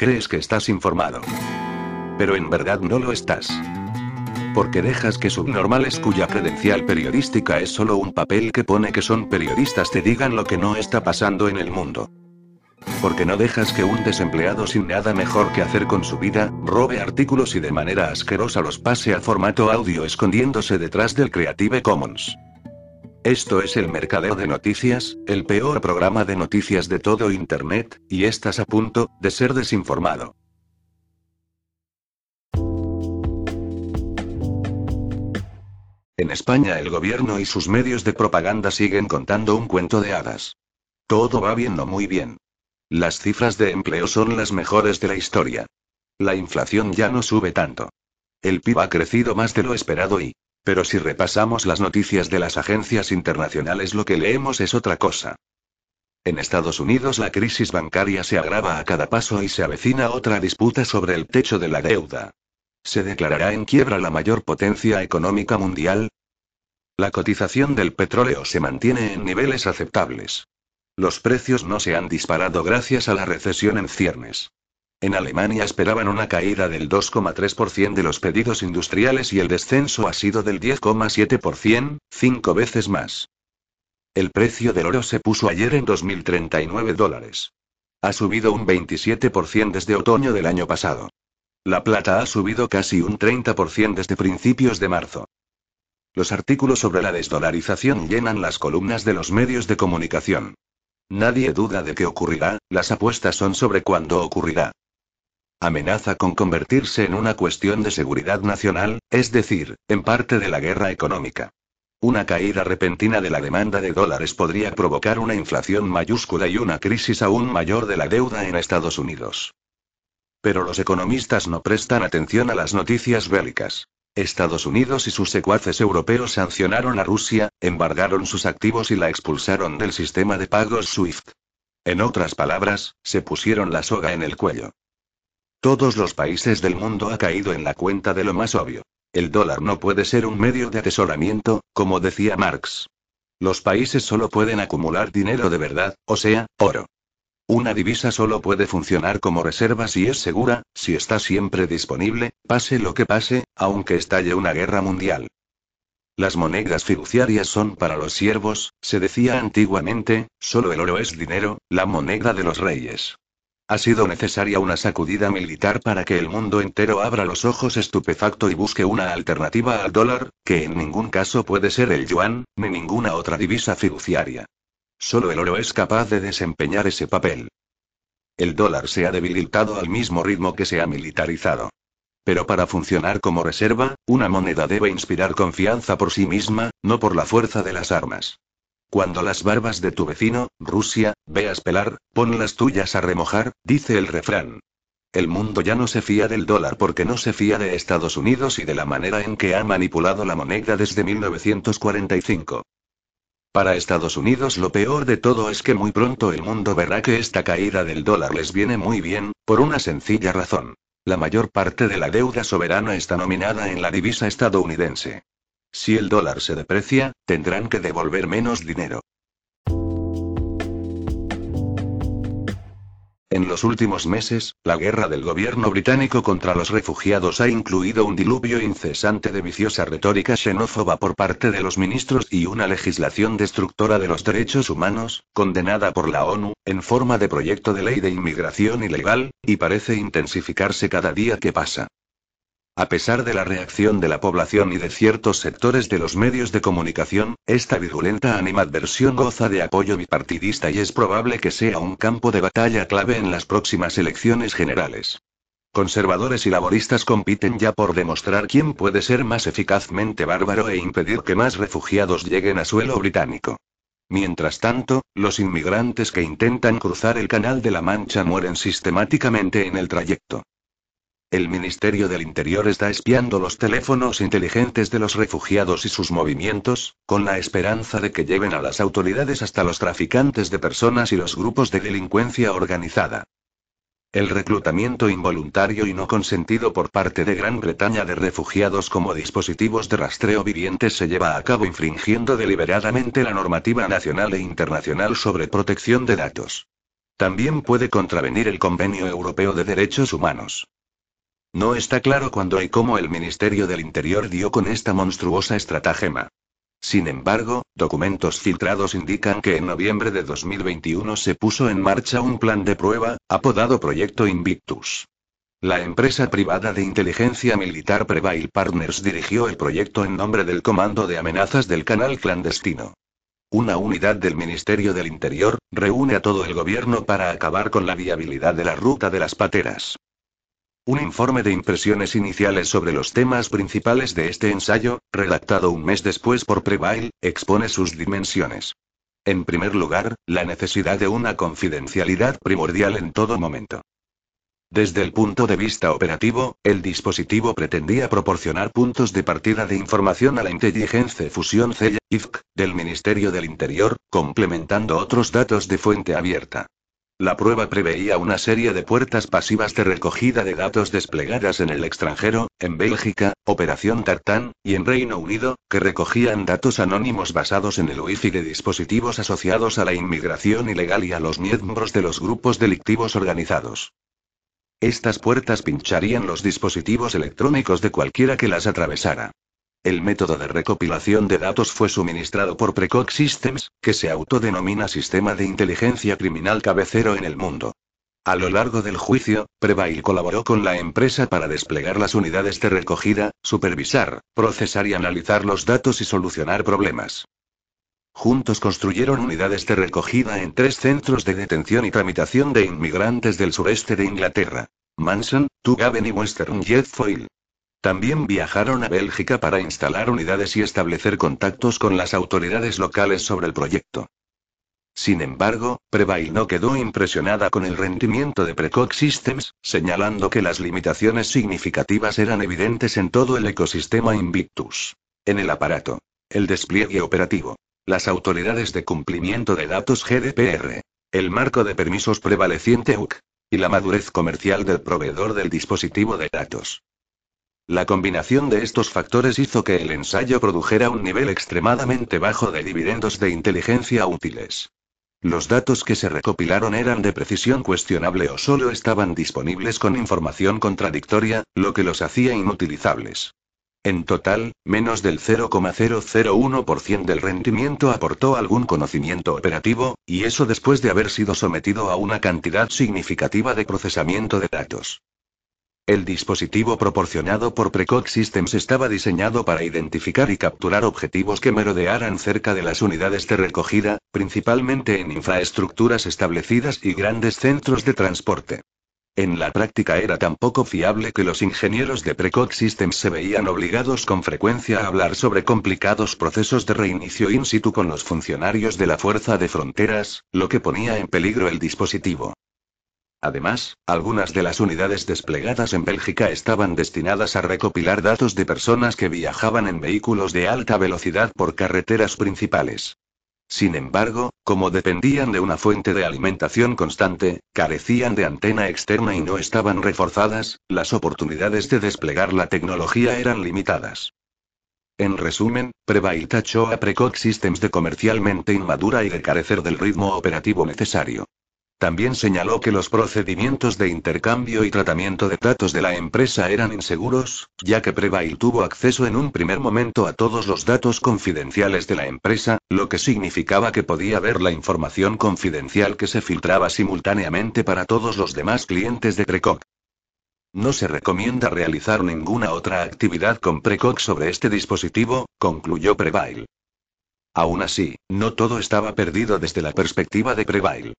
Crees que estás informado. Pero en verdad no lo estás. Porque dejas que subnormales cuya credencial periodística es solo un papel que pone que son periodistas te digan lo que no está pasando en el mundo. Porque no dejas que un desempleado sin nada mejor que hacer con su vida, robe artículos y de manera asquerosa los pase a formato audio escondiéndose detrás del Creative Commons. Esto es el Mercadeo de Noticias, el peor programa de noticias de todo Internet, y estás a punto de ser desinformado. En España el gobierno y sus medios de propaganda siguen contando un cuento de hadas. Todo va bien muy bien. Las cifras de empleo son las mejores de la historia. La inflación ya no sube tanto. El PIB ha crecido más de lo esperado y... Pero si repasamos las noticias de las agencias internacionales lo que leemos es otra cosa. En Estados Unidos la crisis bancaria se agrava a cada paso y se avecina otra disputa sobre el techo de la deuda. ¿Se declarará en quiebra la mayor potencia económica mundial? La cotización del petróleo se mantiene en niveles aceptables. Los precios no se han disparado gracias a la recesión en ciernes. En Alemania esperaban una caída del 2,3% de los pedidos industriales y el descenso ha sido del 10,7%, cinco veces más. El precio del oro se puso ayer en 2.039 dólares. Ha subido un 27% desde otoño del año pasado. La plata ha subido casi un 30% desde principios de marzo. Los artículos sobre la desdolarización llenan las columnas de los medios de comunicación. Nadie duda de que ocurrirá, las apuestas son sobre cuándo ocurrirá. Amenaza con convertirse en una cuestión de seguridad nacional, es decir, en parte de la guerra económica. Una caída repentina de la demanda de dólares podría provocar una inflación mayúscula y una crisis aún mayor de la deuda en Estados Unidos. Pero los economistas no prestan atención a las noticias bélicas. Estados Unidos y sus secuaces europeos sancionaron a Rusia, embargaron sus activos y la expulsaron del sistema de pagos SWIFT. En otras palabras, se pusieron la soga en el cuello. Todos los países del mundo ha caído en la cuenta de lo más obvio. El dólar no puede ser un medio de atesoramiento, como decía Marx. Los países solo pueden acumular dinero de verdad, o sea, oro. Una divisa solo puede funcionar como reserva si es segura, si está siempre disponible, pase lo que pase, aunque estalle una guerra mundial. Las monedas fiduciarias son para los siervos, se decía antiguamente, solo el oro es dinero, la moneda de los reyes. Ha sido necesaria una sacudida militar para que el mundo entero abra los ojos estupefacto y busque una alternativa al dólar, que en ningún caso puede ser el yuan, ni ninguna otra divisa fiduciaria. Solo el oro es capaz de desempeñar ese papel. El dólar se ha debilitado al mismo ritmo que se ha militarizado. Pero para funcionar como reserva, una moneda debe inspirar confianza por sí misma, no por la fuerza de las armas. Cuando las barbas de tu vecino, Rusia, veas pelar, pon las tuyas a remojar, dice el refrán. El mundo ya no se fía del dólar porque no se fía de Estados Unidos y de la manera en que ha manipulado la moneda desde 1945. Para Estados Unidos lo peor de todo es que muy pronto el mundo verá que esta caída del dólar les viene muy bien, por una sencilla razón. La mayor parte de la deuda soberana está nominada en la divisa estadounidense. Si el dólar se deprecia, tendrán que devolver menos dinero. En los últimos meses, la guerra del gobierno británico contra los refugiados ha incluido un diluvio incesante de viciosa retórica xenófoba por parte de los ministros y una legislación destructora de los derechos humanos, condenada por la ONU, en forma de proyecto de ley de inmigración ilegal, y parece intensificarse cada día que pasa. A pesar de la reacción de la población y de ciertos sectores de los medios de comunicación, esta virulenta animadversión goza de apoyo bipartidista y es probable que sea un campo de batalla clave en las próximas elecciones generales. Conservadores y laboristas compiten ya por demostrar quién puede ser más eficazmente bárbaro e impedir que más refugiados lleguen a suelo británico. Mientras tanto, los inmigrantes que intentan cruzar el Canal de la Mancha mueren sistemáticamente en el trayecto. El Ministerio del Interior está espiando los teléfonos inteligentes de los refugiados y sus movimientos, con la esperanza de que lleven a las autoridades hasta los traficantes de personas y los grupos de delincuencia organizada. El reclutamiento involuntario y no consentido por parte de Gran Bretaña de refugiados como dispositivos de rastreo vivientes se lleva a cabo infringiendo deliberadamente la normativa nacional e internacional sobre protección de datos. También puede contravenir el Convenio Europeo de Derechos Humanos. No está claro cuándo y cómo el Ministerio del Interior dio con esta monstruosa estratagema. Sin embargo, documentos filtrados indican que en noviembre de 2021 se puso en marcha un plan de prueba, apodado Proyecto Invictus. La empresa privada de inteligencia militar Prevail Partners dirigió el proyecto en nombre del Comando de Amenazas del Canal Clandestino. Una unidad del Ministerio del Interior, reúne a todo el gobierno para acabar con la viabilidad de la ruta de las pateras. Un informe de impresiones iniciales sobre los temas principales de este ensayo, redactado un mes después por Prevail, expone sus dimensiones. En primer lugar, la necesidad de una confidencialidad primordial en todo momento. Desde el punto de vista operativo, el dispositivo pretendía proporcionar puntos de partida de información a la inteligencia fusión CELA, del Ministerio del Interior, complementando otros datos de fuente abierta. La prueba preveía una serie de puertas pasivas de recogida de datos desplegadas en el extranjero, en Bélgica, Operación Tartán, y en Reino Unido, que recogían datos anónimos basados en el Wi-Fi de dispositivos asociados a la inmigración ilegal y a los miembros de los grupos delictivos organizados. Estas puertas pincharían los dispositivos electrónicos de cualquiera que las atravesara. El método de recopilación de datos fue suministrado por Precox Systems, que se autodenomina Sistema de Inteligencia Criminal cabecero en el mundo. A lo largo del juicio, Prevail colaboró con la empresa para desplegar las unidades de recogida, supervisar, procesar y analizar los datos y solucionar problemas. Juntos construyeron unidades de recogida en tres centros de detención y tramitación de inmigrantes del sureste de Inglaterra. Manson, Tugaven y Western Jetfoil. También viajaron a Bélgica para instalar unidades y establecer contactos con las autoridades locales sobre el proyecto. Sin embargo, Prevail no quedó impresionada con el rendimiento de Precox Systems, señalando que las limitaciones significativas eran evidentes en todo el ecosistema Invictus. En el aparato. El despliegue operativo las autoridades de cumplimiento de datos GDPR, el marco de permisos prevaleciente UK, y la madurez comercial del proveedor del dispositivo de datos. La combinación de estos factores hizo que el ensayo produjera un nivel extremadamente bajo de dividendos de inteligencia útiles. Los datos que se recopilaron eran de precisión cuestionable o solo estaban disponibles con información contradictoria, lo que los hacía inutilizables. En total, menos del 0,001% del rendimiento aportó algún conocimiento operativo, y eso después de haber sido sometido a una cantidad significativa de procesamiento de datos. El dispositivo proporcionado por Precox Systems estaba diseñado para identificar y capturar objetivos que merodearan cerca de las unidades de recogida, principalmente en infraestructuras establecidas y grandes centros de transporte. En la práctica era tan poco fiable que los ingenieros de Precox Systems se veían obligados con frecuencia a hablar sobre complicados procesos de reinicio in situ con los funcionarios de la Fuerza de Fronteras, lo que ponía en peligro el dispositivo. Además, algunas de las unidades desplegadas en Bélgica estaban destinadas a recopilar datos de personas que viajaban en vehículos de alta velocidad por carreteras principales. Sin embargo, como dependían de una fuente de alimentación constante, carecían de antena externa y no estaban reforzadas, las oportunidades de desplegar la tecnología eran limitadas. En resumen, Prevail tachó a Precox Systems de comercialmente inmadura y de carecer del ritmo operativo necesario. También señaló que los procedimientos de intercambio y tratamiento de datos de la empresa eran inseguros, ya que Prevail tuvo acceso en un primer momento a todos los datos confidenciales de la empresa, lo que significaba que podía ver la información confidencial que se filtraba simultáneamente para todos los demás clientes de Precox. No se recomienda realizar ninguna otra actividad con Precox sobre este dispositivo, concluyó Prevail. Aún así, no todo estaba perdido desde la perspectiva de Prevail.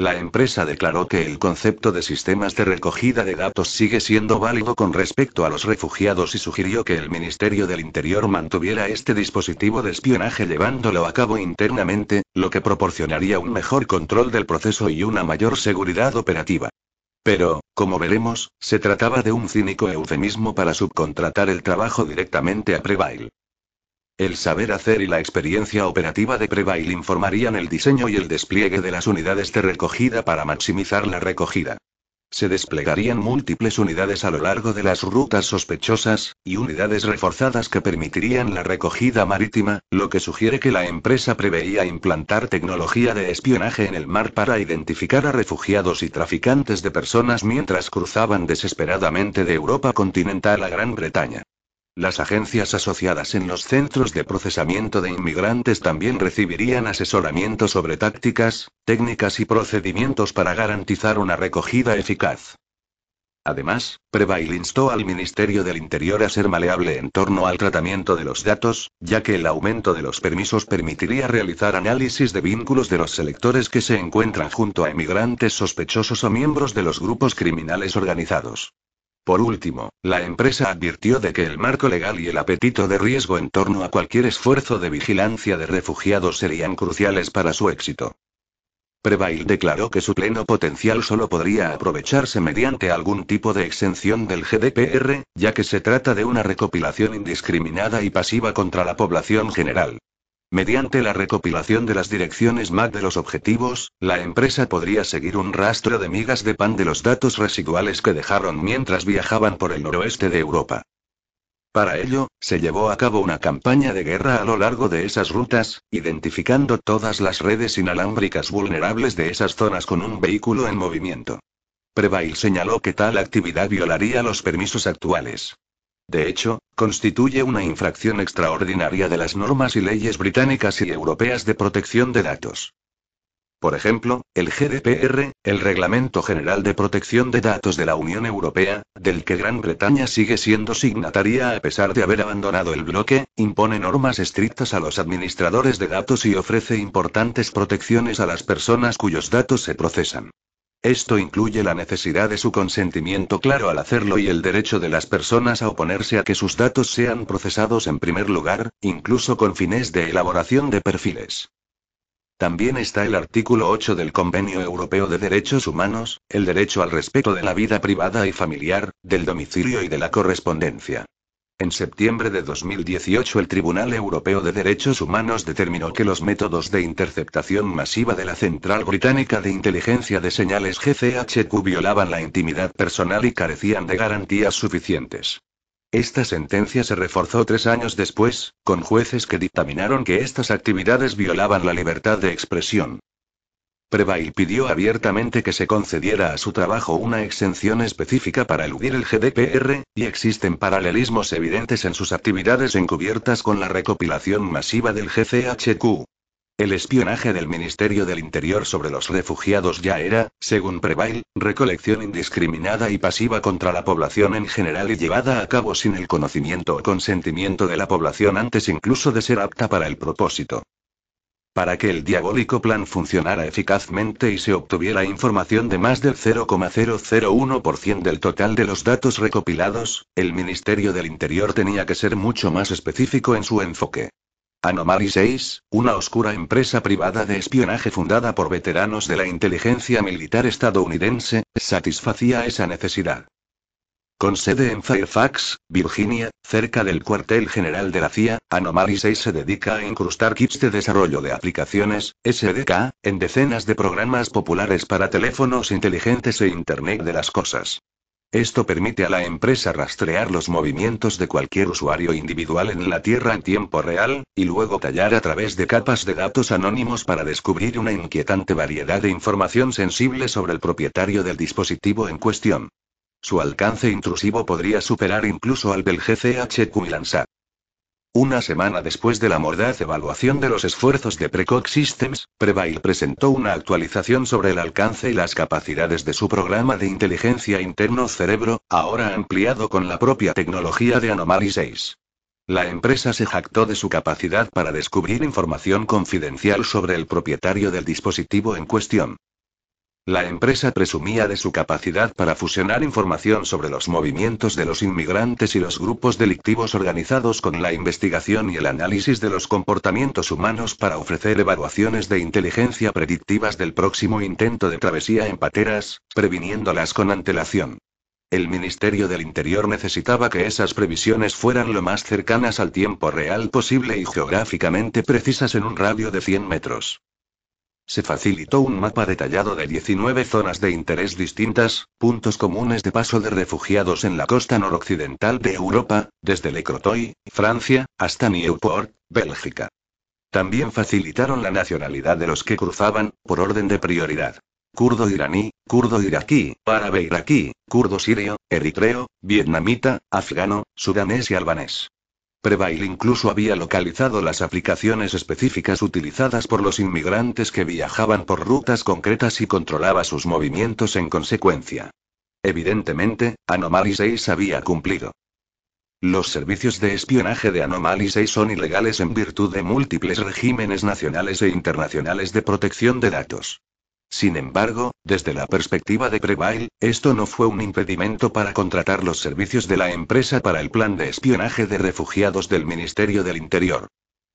La empresa declaró que el concepto de sistemas de recogida de datos sigue siendo válido con respecto a los refugiados y sugirió que el Ministerio del Interior mantuviera este dispositivo de espionaje llevándolo a cabo internamente, lo que proporcionaría un mejor control del proceso y una mayor seguridad operativa. Pero, como veremos, se trataba de un cínico eufemismo para subcontratar el trabajo directamente a Prevail. El saber hacer y la experiencia operativa de Prevail informarían el diseño y el despliegue de las unidades de recogida para maximizar la recogida. Se desplegarían múltiples unidades a lo largo de las rutas sospechosas, y unidades reforzadas que permitirían la recogida marítima, lo que sugiere que la empresa preveía implantar tecnología de espionaje en el mar para identificar a refugiados y traficantes de personas mientras cruzaban desesperadamente de Europa continental a Gran Bretaña. Las agencias asociadas en los centros de procesamiento de inmigrantes también recibirían asesoramiento sobre tácticas, técnicas y procedimientos para garantizar una recogida eficaz. Además, Prevail instó al Ministerio del Interior a ser maleable en torno al tratamiento de los datos, ya que el aumento de los permisos permitiría realizar análisis de vínculos de los selectores que se encuentran junto a emigrantes sospechosos o miembros de los grupos criminales organizados. Por último, la empresa advirtió de que el marco legal y el apetito de riesgo en torno a cualquier esfuerzo de vigilancia de refugiados serían cruciales para su éxito. Prevail declaró que su pleno potencial solo podría aprovecharse mediante algún tipo de exención del GDPR, ya que se trata de una recopilación indiscriminada y pasiva contra la población general. Mediante la recopilación de las direcciones MAC de los objetivos, la empresa podría seguir un rastro de migas de pan de los datos residuales que dejaron mientras viajaban por el noroeste de Europa. Para ello, se llevó a cabo una campaña de guerra a lo largo de esas rutas, identificando todas las redes inalámbricas vulnerables de esas zonas con un vehículo en movimiento. Prevail señaló que tal actividad violaría los permisos actuales. De hecho, constituye una infracción extraordinaria de las normas y leyes británicas y europeas de protección de datos. Por ejemplo, el GDPR, el Reglamento General de Protección de Datos de la Unión Europea, del que Gran Bretaña sigue siendo signataria a pesar de haber abandonado el bloque, impone normas estrictas a los administradores de datos y ofrece importantes protecciones a las personas cuyos datos se procesan. Esto incluye la necesidad de su consentimiento claro al hacerlo y el derecho de las personas a oponerse a que sus datos sean procesados en primer lugar, incluso con fines de elaboración de perfiles. También está el artículo 8 del Convenio Europeo de Derechos Humanos, el derecho al respeto de la vida privada y familiar, del domicilio y de la correspondencia. En septiembre de 2018 el Tribunal Europeo de Derechos Humanos determinó que los métodos de interceptación masiva de la Central Británica de Inteligencia de Señales GCHQ violaban la intimidad personal y carecían de garantías suficientes. Esta sentencia se reforzó tres años después, con jueces que dictaminaron que estas actividades violaban la libertad de expresión. Prevail pidió abiertamente que se concediera a su trabajo una exención específica para eludir el GDPR, y existen paralelismos evidentes en sus actividades encubiertas con la recopilación masiva del GCHQ. El espionaje del Ministerio del Interior sobre los refugiados ya era, según Prevail, recolección indiscriminada y pasiva contra la población en general y llevada a cabo sin el conocimiento o consentimiento de la población antes incluso de ser apta para el propósito. Para que el diabólico plan funcionara eficazmente y se obtuviera información de más del 0,001% del total de los datos recopilados, el Ministerio del Interior tenía que ser mucho más específico en su enfoque. Anomaly 6, una oscura empresa privada de espionaje fundada por veteranos de la inteligencia militar estadounidense, satisfacía esa necesidad. Con sede en Fairfax, Virginia, cerca del cuartel general de la CIA, Anomaly 6 se dedica a incrustar kits de desarrollo de aplicaciones, SDK, en decenas de programas populares para teléfonos inteligentes e Internet de las cosas. Esto permite a la empresa rastrear los movimientos de cualquier usuario individual en la Tierra en tiempo real, y luego tallar a través de capas de datos anónimos para descubrir una inquietante variedad de información sensible sobre el propietario del dispositivo en cuestión. Su alcance intrusivo podría superar incluso al del GCHQ Landsat. Una semana después de la mordaz evaluación de los esfuerzos de Precox Systems, Prevail presentó una actualización sobre el alcance y las capacidades de su programa de inteligencia interno Cerebro, ahora ampliado con la propia tecnología de Anomaly 6. La empresa se jactó de su capacidad para descubrir información confidencial sobre el propietario del dispositivo en cuestión. La empresa presumía de su capacidad para fusionar información sobre los movimientos de los inmigrantes y los grupos delictivos organizados con la investigación y el análisis de los comportamientos humanos para ofrecer evaluaciones de inteligencia predictivas del próximo intento de travesía en pateras, previniéndolas con antelación. El Ministerio del Interior necesitaba que esas previsiones fueran lo más cercanas al tiempo real posible y geográficamente precisas en un radio de 100 metros. Se facilitó un mapa detallado de 19 zonas de interés distintas, puntos comunes de paso de refugiados en la costa noroccidental de Europa, desde Le Crotoy, Francia, hasta Newport, Bélgica. También facilitaron la nacionalidad de los que cruzaban, por orden de prioridad. Kurdo iraní, kurdo iraquí, árabe iraquí, kurdo sirio, eritreo, vietnamita, afgano, sudanés y albanés. Prevail incluso había localizado las aplicaciones específicas utilizadas por los inmigrantes que viajaban por rutas concretas y controlaba sus movimientos en consecuencia. Evidentemente, Anomaly 6 había cumplido. Los servicios de espionaje de Anomaly 6 son ilegales en virtud de múltiples regímenes nacionales e internacionales de protección de datos. Sin embargo, desde la perspectiva de Prevail, esto no fue un impedimento para contratar los servicios de la empresa para el plan de espionaje de refugiados del Ministerio del Interior.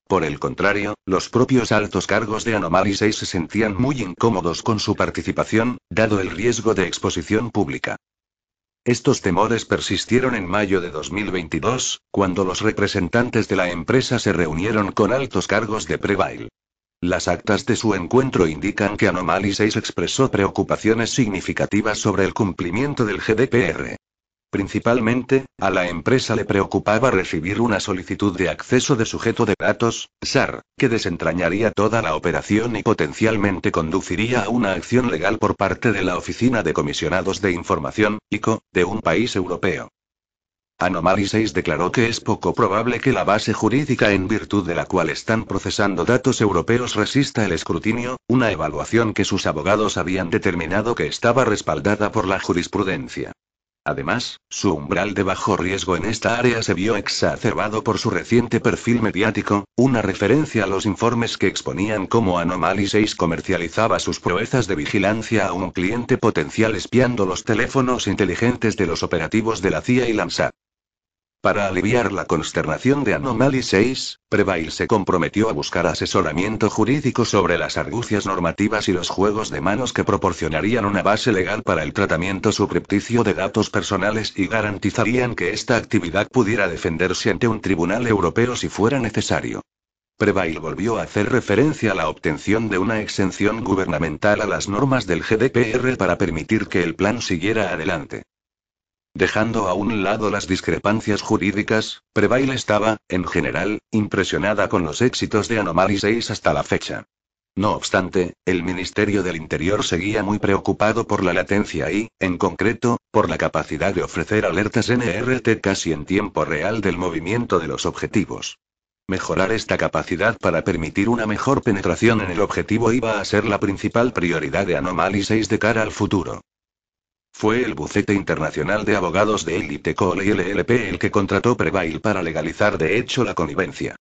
Por el contrario, los propios altos cargos de Anomaly 6 se sentían muy incómodos con su participación, dado el riesgo de exposición pública. Estos temores persistieron en mayo de 2022, cuando los representantes de la empresa se reunieron con altos cargos de Prevail. Las actas de su encuentro indican que Anomaly 6 expresó preocupaciones significativas sobre el cumplimiento del GDPR. Principalmente, a la empresa le preocupaba recibir una solicitud de acceso de sujeto de datos, SAR, que desentrañaría toda la operación y potencialmente conduciría a una acción legal por parte de la Oficina de Comisionados de Información, ICO, de un país europeo. Anomaly 6 declaró que es poco probable que la base jurídica en virtud de la cual están procesando datos europeos resista el escrutinio, una evaluación que sus abogados habían determinado que estaba respaldada por la jurisprudencia. Además, su umbral de bajo riesgo en esta área se vio exacerbado por su reciente perfil mediático, una referencia a los informes que exponían cómo Anomaly 6 comercializaba sus proezas de vigilancia a un cliente potencial espiando los teléfonos inteligentes de los operativos de la CIA y LAMSAT. Para aliviar la consternación de Anomaly 6, Prevail se comprometió a buscar asesoramiento jurídico sobre las argucias normativas y los juegos de manos que proporcionarían una base legal para el tratamiento subrepticio de datos personales y garantizarían que esta actividad pudiera defenderse ante un tribunal europeo si fuera necesario. Prevail volvió a hacer referencia a la obtención de una exención gubernamental a las normas del GDPR para permitir que el plan siguiera adelante. Dejando a un lado las discrepancias jurídicas, Prevail estaba, en general, impresionada con los éxitos de Anomaly 6 hasta la fecha. No obstante, el Ministerio del Interior seguía muy preocupado por la latencia y, en concreto, por la capacidad de ofrecer alertas NRT casi en tiempo real del movimiento de los objetivos. Mejorar esta capacidad para permitir una mejor penetración en el objetivo iba a ser la principal prioridad de Anomaly 6 de cara al futuro. Fue el bufete internacional de abogados de élite Cole LLP el que contrató Prevail para legalizar de hecho la connivencia.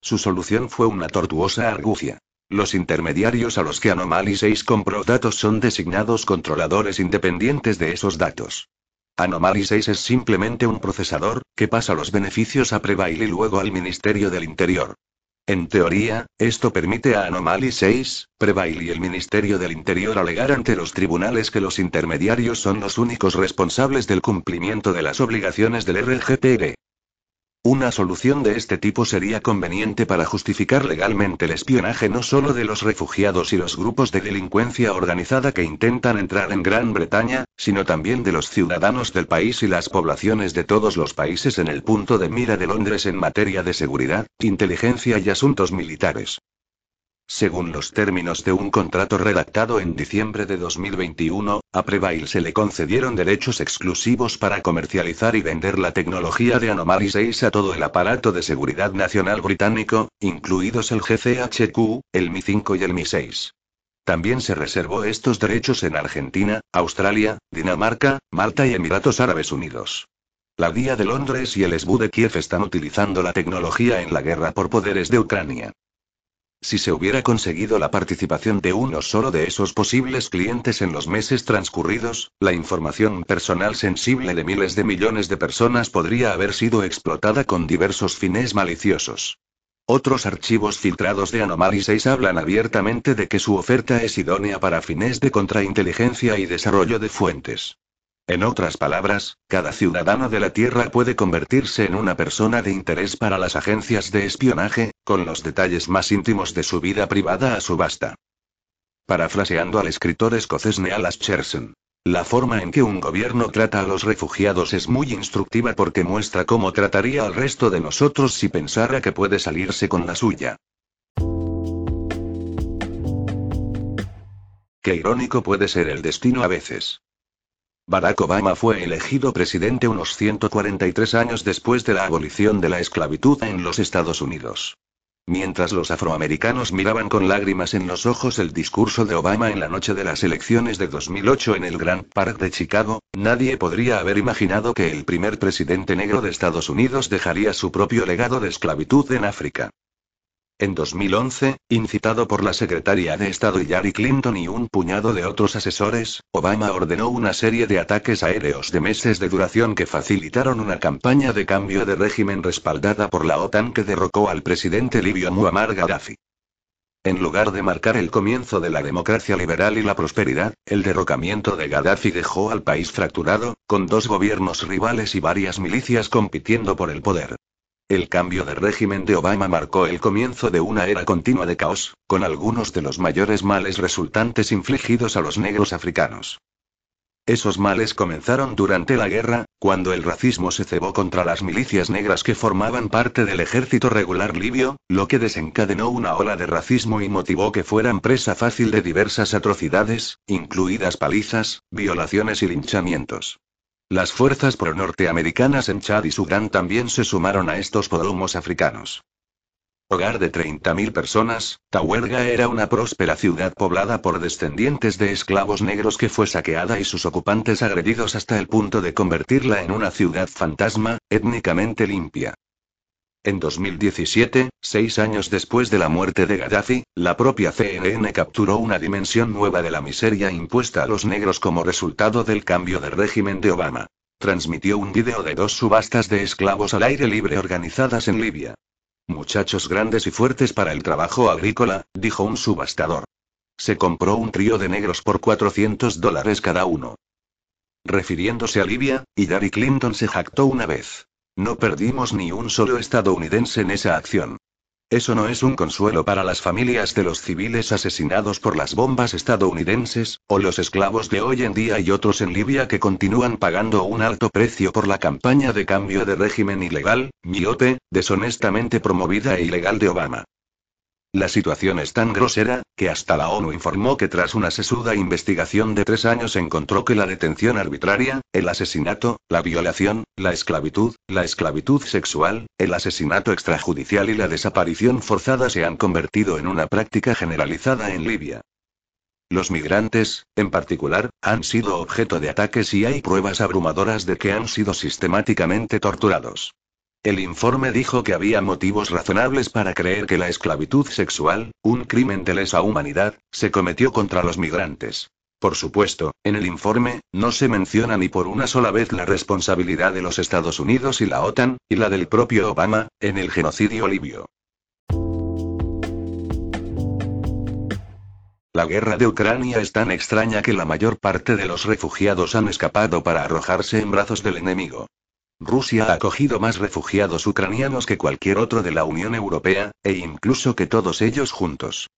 Su solución fue una tortuosa argucia. Los intermediarios a los que Anomaly 6 compró datos son designados controladores independientes de esos datos. Anomaly 6 es simplemente un procesador, que pasa los beneficios a Prevail y luego al Ministerio del Interior. En teoría, esto permite a Anomaly 6, Prevail y el Ministerio del Interior alegar ante los tribunales que los intermediarios son los únicos responsables del cumplimiento de las obligaciones del RGPD. Una solución de este tipo sería conveniente para justificar legalmente el espionaje no solo de los refugiados y los grupos de delincuencia organizada que intentan entrar en Gran Bretaña, sino también de los ciudadanos del país y las poblaciones de todos los países en el punto de mira de Londres en materia de seguridad, inteligencia y asuntos militares. Según los términos de un contrato redactado en diciembre de 2021, a Prevail se le concedieron derechos exclusivos para comercializar y vender la tecnología de Anomaly 6 a todo el aparato de seguridad nacional británico, incluidos el GCHQ, el Mi-5 y el Mi-6. También se reservó estos derechos en Argentina, Australia, Dinamarca, Malta y Emiratos Árabes Unidos. La DIA de Londres y el SBU de Kiev están utilizando la tecnología en la guerra por poderes de Ucrania. Si se hubiera conseguido la participación de uno solo de esos posibles clientes en los meses transcurridos, la información personal sensible de miles de millones de personas podría haber sido explotada con diversos fines maliciosos. Otros archivos filtrados de Anomaly 6 hablan abiertamente de que su oferta es idónea para fines de contrainteligencia y desarrollo de fuentes. En otras palabras, cada ciudadano de la Tierra puede convertirse en una persona de interés para las agencias de espionaje, con los detalles más íntimos de su vida privada a subasta. Parafraseando al escritor escocés Neal Acheson. La forma en que un gobierno trata a los refugiados es muy instructiva porque muestra cómo trataría al resto de nosotros si pensara que puede salirse con la suya. Qué irónico puede ser el destino a veces. Barack Obama fue elegido presidente unos 143 años después de la abolición de la esclavitud en los Estados Unidos. Mientras los afroamericanos miraban con lágrimas en los ojos el discurso de Obama en la noche de las elecciones de 2008 en el Grand Park de Chicago, nadie podría haber imaginado que el primer presidente negro de Estados Unidos dejaría su propio legado de esclavitud en África. En 2011, incitado por la secretaria de Estado Hillary Clinton y un puñado de otros asesores, Obama ordenó una serie de ataques aéreos de meses de duración que facilitaron una campaña de cambio de régimen respaldada por la OTAN que derrocó al presidente libio Muammar Gaddafi. En lugar de marcar el comienzo de la democracia liberal y la prosperidad, el derrocamiento de Gaddafi dejó al país fracturado, con dos gobiernos rivales y varias milicias compitiendo por el poder. El cambio de régimen de Obama marcó el comienzo de una era continua de caos, con algunos de los mayores males resultantes infligidos a los negros africanos. Esos males comenzaron durante la guerra, cuando el racismo se cebó contra las milicias negras que formaban parte del ejército regular libio, lo que desencadenó una ola de racismo y motivó que fueran presa fácil de diversas atrocidades, incluidas palizas, violaciones y linchamientos. Las fuerzas pro-norteamericanas en Chad y Sudán también se sumaron a estos podromos africanos. Hogar de 30.000 personas, Tahuerga era una próspera ciudad poblada por descendientes de esclavos negros que fue saqueada y sus ocupantes agredidos hasta el punto de convertirla en una ciudad fantasma, étnicamente limpia. En 2017, seis años después de la muerte de Gaddafi, la propia CNN capturó una dimensión nueva de la miseria impuesta a los negros como resultado del cambio de régimen de Obama. Transmitió un video de dos subastas de esclavos al aire libre organizadas en Libia. Muchachos grandes y fuertes para el trabajo agrícola, dijo un subastador. Se compró un trío de negros por 400 dólares cada uno. Refiriéndose a Libia, Hillary Clinton se jactó una vez. No perdimos ni un solo estadounidense en esa acción. Eso no es un consuelo para las familias de los civiles asesinados por las bombas estadounidenses, o los esclavos de hoy en día y otros en Libia que continúan pagando un alto precio por la campaña de cambio de régimen ilegal, miope, deshonestamente promovida e ilegal de Obama. La situación es tan grosera, que hasta la ONU informó que tras una sesuda investigación de tres años encontró que la detención arbitraria, el asesinato, la violación, la esclavitud, la esclavitud sexual, el asesinato extrajudicial y la desaparición forzada se han convertido en una práctica generalizada en Libia. Los migrantes, en particular, han sido objeto de ataques y hay pruebas abrumadoras de que han sido sistemáticamente torturados. El informe dijo que había motivos razonables para creer que la esclavitud sexual, un crimen de lesa humanidad, se cometió contra los migrantes. Por supuesto, en el informe, no se menciona ni por una sola vez la responsabilidad de los Estados Unidos y la OTAN, y la del propio Obama, en el genocidio libio. La guerra de Ucrania es tan extraña que la mayor parte de los refugiados han escapado para arrojarse en brazos del enemigo. Rusia ha acogido más refugiados ucranianos que cualquier otro de la Unión Europea, e incluso que todos ellos juntos.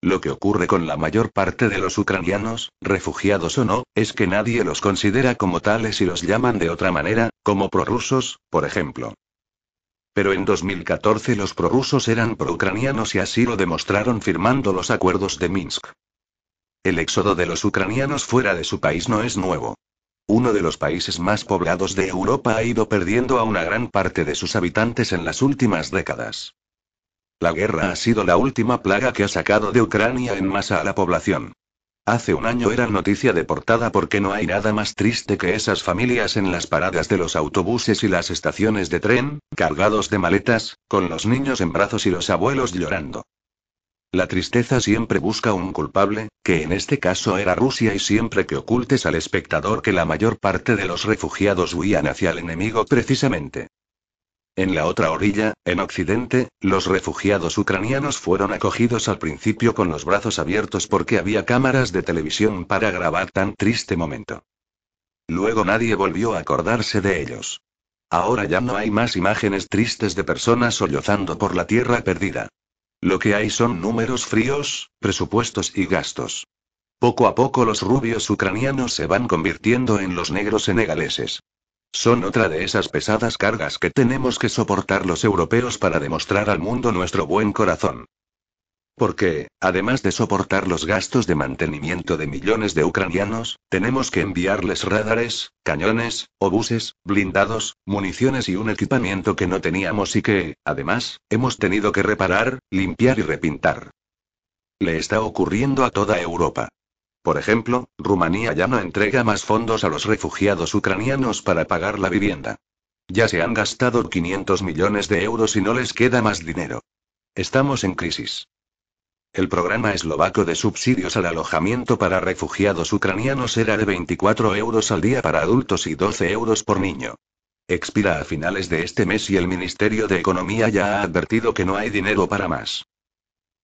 Lo que ocurre con la mayor parte de los ucranianos, refugiados o no, es que nadie los considera como tales y los llaman de otra manera, como prorrusos, por ejemplo. Pero en 2014 los prorrusos eran pro-ucranianos y así lo demostraron firmando los acuerdos de Minsk. El éxodo de los ucranianos fuera de su país no es nuevo. Uno de los países más poblados de Europa ha ido perdiendo a una gran parte de sus habitantes en las últimas décadas. La guerra ha sido la última plaga que ha sacado de Ucrania en masa a la población. Hace un año era noticia de portada porque no hay nada más triste que esas familias en las paradas de los autobuses y las estaciones de tren, cargados de maletas, con los niños en brazos y los abuelos llorando. La tristeza siempre busca un culpable, que en este caso era Rusia y siempre que ocultes al espectador que la mayor parte de los refugiados huían hacia el enemigo precisamente. En la otra orilla, en Occidente, los refugiados ucranianos fueron acogidos al principio con los brazos abiertos porque había cámaras de televisión para grabar tan triste momento. Luego nadie volvió a acordarse de ellos. Ahora ya no hay más imágenes tristes de personas sollozando por la tierra perdida. Lo que hay son números fríos, presupuestos y gastos. Poco a poco los rubios ucranianos se van convirtiendo en los negros senegaleses. Son otra de esas pesadas cargas que tenemos que soportar los europeos para demostrar al mundo nuestro buen corazón. Porque, además de soportar los gastos de mantenimiento de millones de ucranianos, tenemos que enviarles radares, cañones, obuses, blindados, municiones y un equipamiento que no teníamos y que, además, hemos tenido que reparar, limpiar y repintar. Le está ocurriendo a toda Europa. Por ejemplo, Rumanía ya no entrega más fondos a los refugiados ucranianos para pagar la vivienda. Ya se han gastado 500 millones de euros y no les queda más dinero. Estamos en crisis. El programa eslovaco de subsidios al alojamiento para refugiados ucranianos era de 24 euros al día para adultos y 12 euros por niño. Expira a finales de este mes y el Ministerio de Economía ya ha advertido que no hay dinero para más.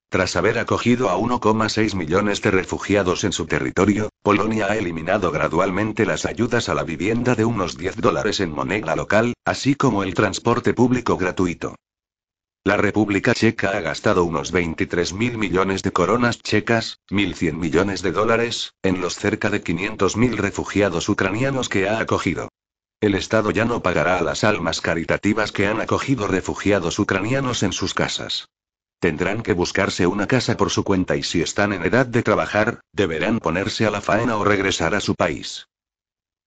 Tras haber acogido a 1,6 millones de refugiados en su territorio, Polonia ha eliminado gradualmente las ayudas a la vivienda de unos 10 dólares en moneda local, así como el transporte público gratuito. La República Checa ha gastado unos 23 mil millones de coronas checas, 1.100 millones de dólares, en los cerca de 500.000 refugiados ucranianos que ha acogido. El Estado ya no pagará a las almas caritativas que han acogido refugiados ucranianos en sus casas. Tendrán que buscarse una casa por su cuenta y si están en edad de trabajar, deberán ponerse a la faena o regresar a su país.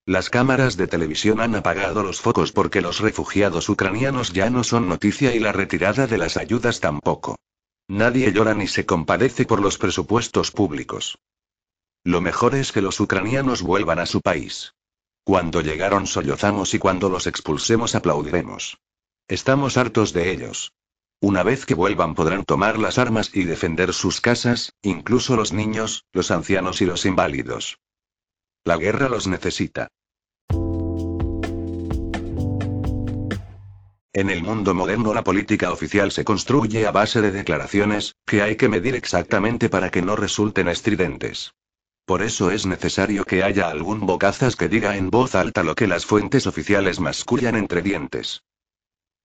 Las cámaras de televisión han apagado los focos porque los refugiados ucranianos ya no son noticia y la retirada de las ayudas tampoco. Nadie llora ni se compadece por los presupuestos públicos. Lo mejor es que los ucranianos vuelvan a su país. Cuando llegaron sollozamos y cuando los expulsemos aplaudiremos. Estamos hartos de ellos. Una vez que vuelvan podrán tomar las armas y defender sus casas, incluso los niños, los ancianos y los inválidos. La guerra los necesita. En el mundo moderno la política oficial se construye a base de declaraciones, que hay que medir exactamente para que no resulten estridentes. Por eso es necesario que haya algún bocazas que diga en voz alta lo que las fuentes oficiales mascullan entre dientes.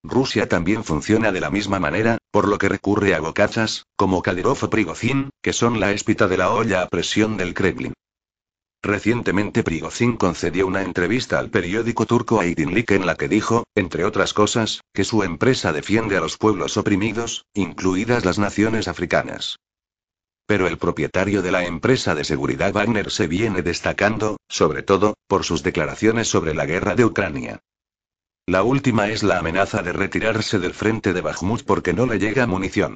Rusia también funciona de la misma manera, por lo que recurre a bocazas, como Kadyrov o Prigozhin, que son la espita de la olla a presión del Kremlin. Recientemente Prigozhin concedió una entrevista al periódico turco Aydınlık en la que dijo, entre otras cosas, que su empresa defiende a los pueblos oprimidos, incluidas las naciones africanas. Pero el propietario de la empresa de seguridad Wagner se viene destacando, sobre todo, por sus declaraciones sobre la guerra de Ucrania. La última es la amenaza de retirarse del frente de Bakhmut porque no le llega munición.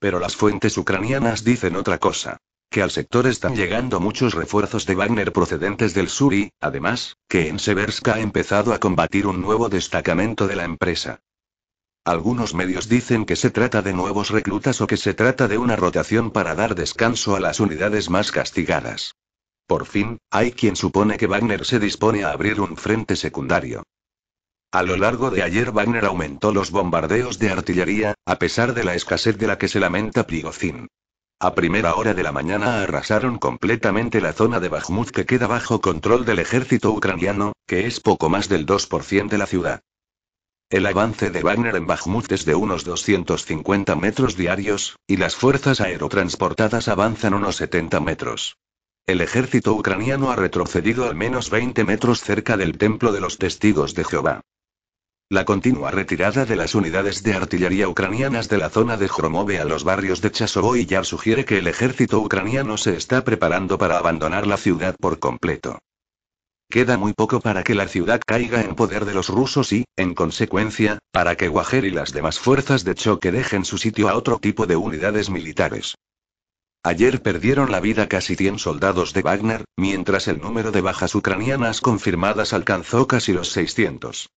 Pero las fuentes ucranianas dicen otra cosa que al sector están llegando muchos refuerzos de Wagner procedentes del sur y, además, que en Seversk ha empezado a combatir un nuevo destacamento de la empresa. Algunos medios dicen que se trata de nuevos reclutas o que se trata de una rotación para dar descanso a las unidades más castigadas. Por fin, hay quien supone que Wagner se dispone a abrir un frente secundario. A lo largo de ayer Wagner aumentó los bombardeos de artillería, a pesar de la escasez de la que se lamenta Prigozhin. A primera hora de la mañana arrasaron completamente la zona de Bakhmut que queda bajo control del ejército ucraniano, que es poco más del 2% de la ciudad. El avance de Wagner en Bakhmut es de unos 250 metros diarios, y las fuerzas aerotransportadas avanzan unos 70 metros. El ejército ucraniano ha retrocedido al menos 20 metros cerca del templo de los testigos de Jehová. La continua retirada de las unidades de artillería ucranianas de la zona de Jromove a los barrios de Chasovo y Yar sugiere que el ejército ucraniano se está preparando para abandonar la ciudad por completo. Queda muy poco para que la ciudad caiga en poder de los rusos y, en consecuencia, para que Wajer y las demás fuerzas de choque dejen su sitio a otro tipo de unidades militares. Ayer perdieron la vida casi 100 soldados de Wagner, mientras el número de bajas ucranianas confirmadas alcanzó casi los 600.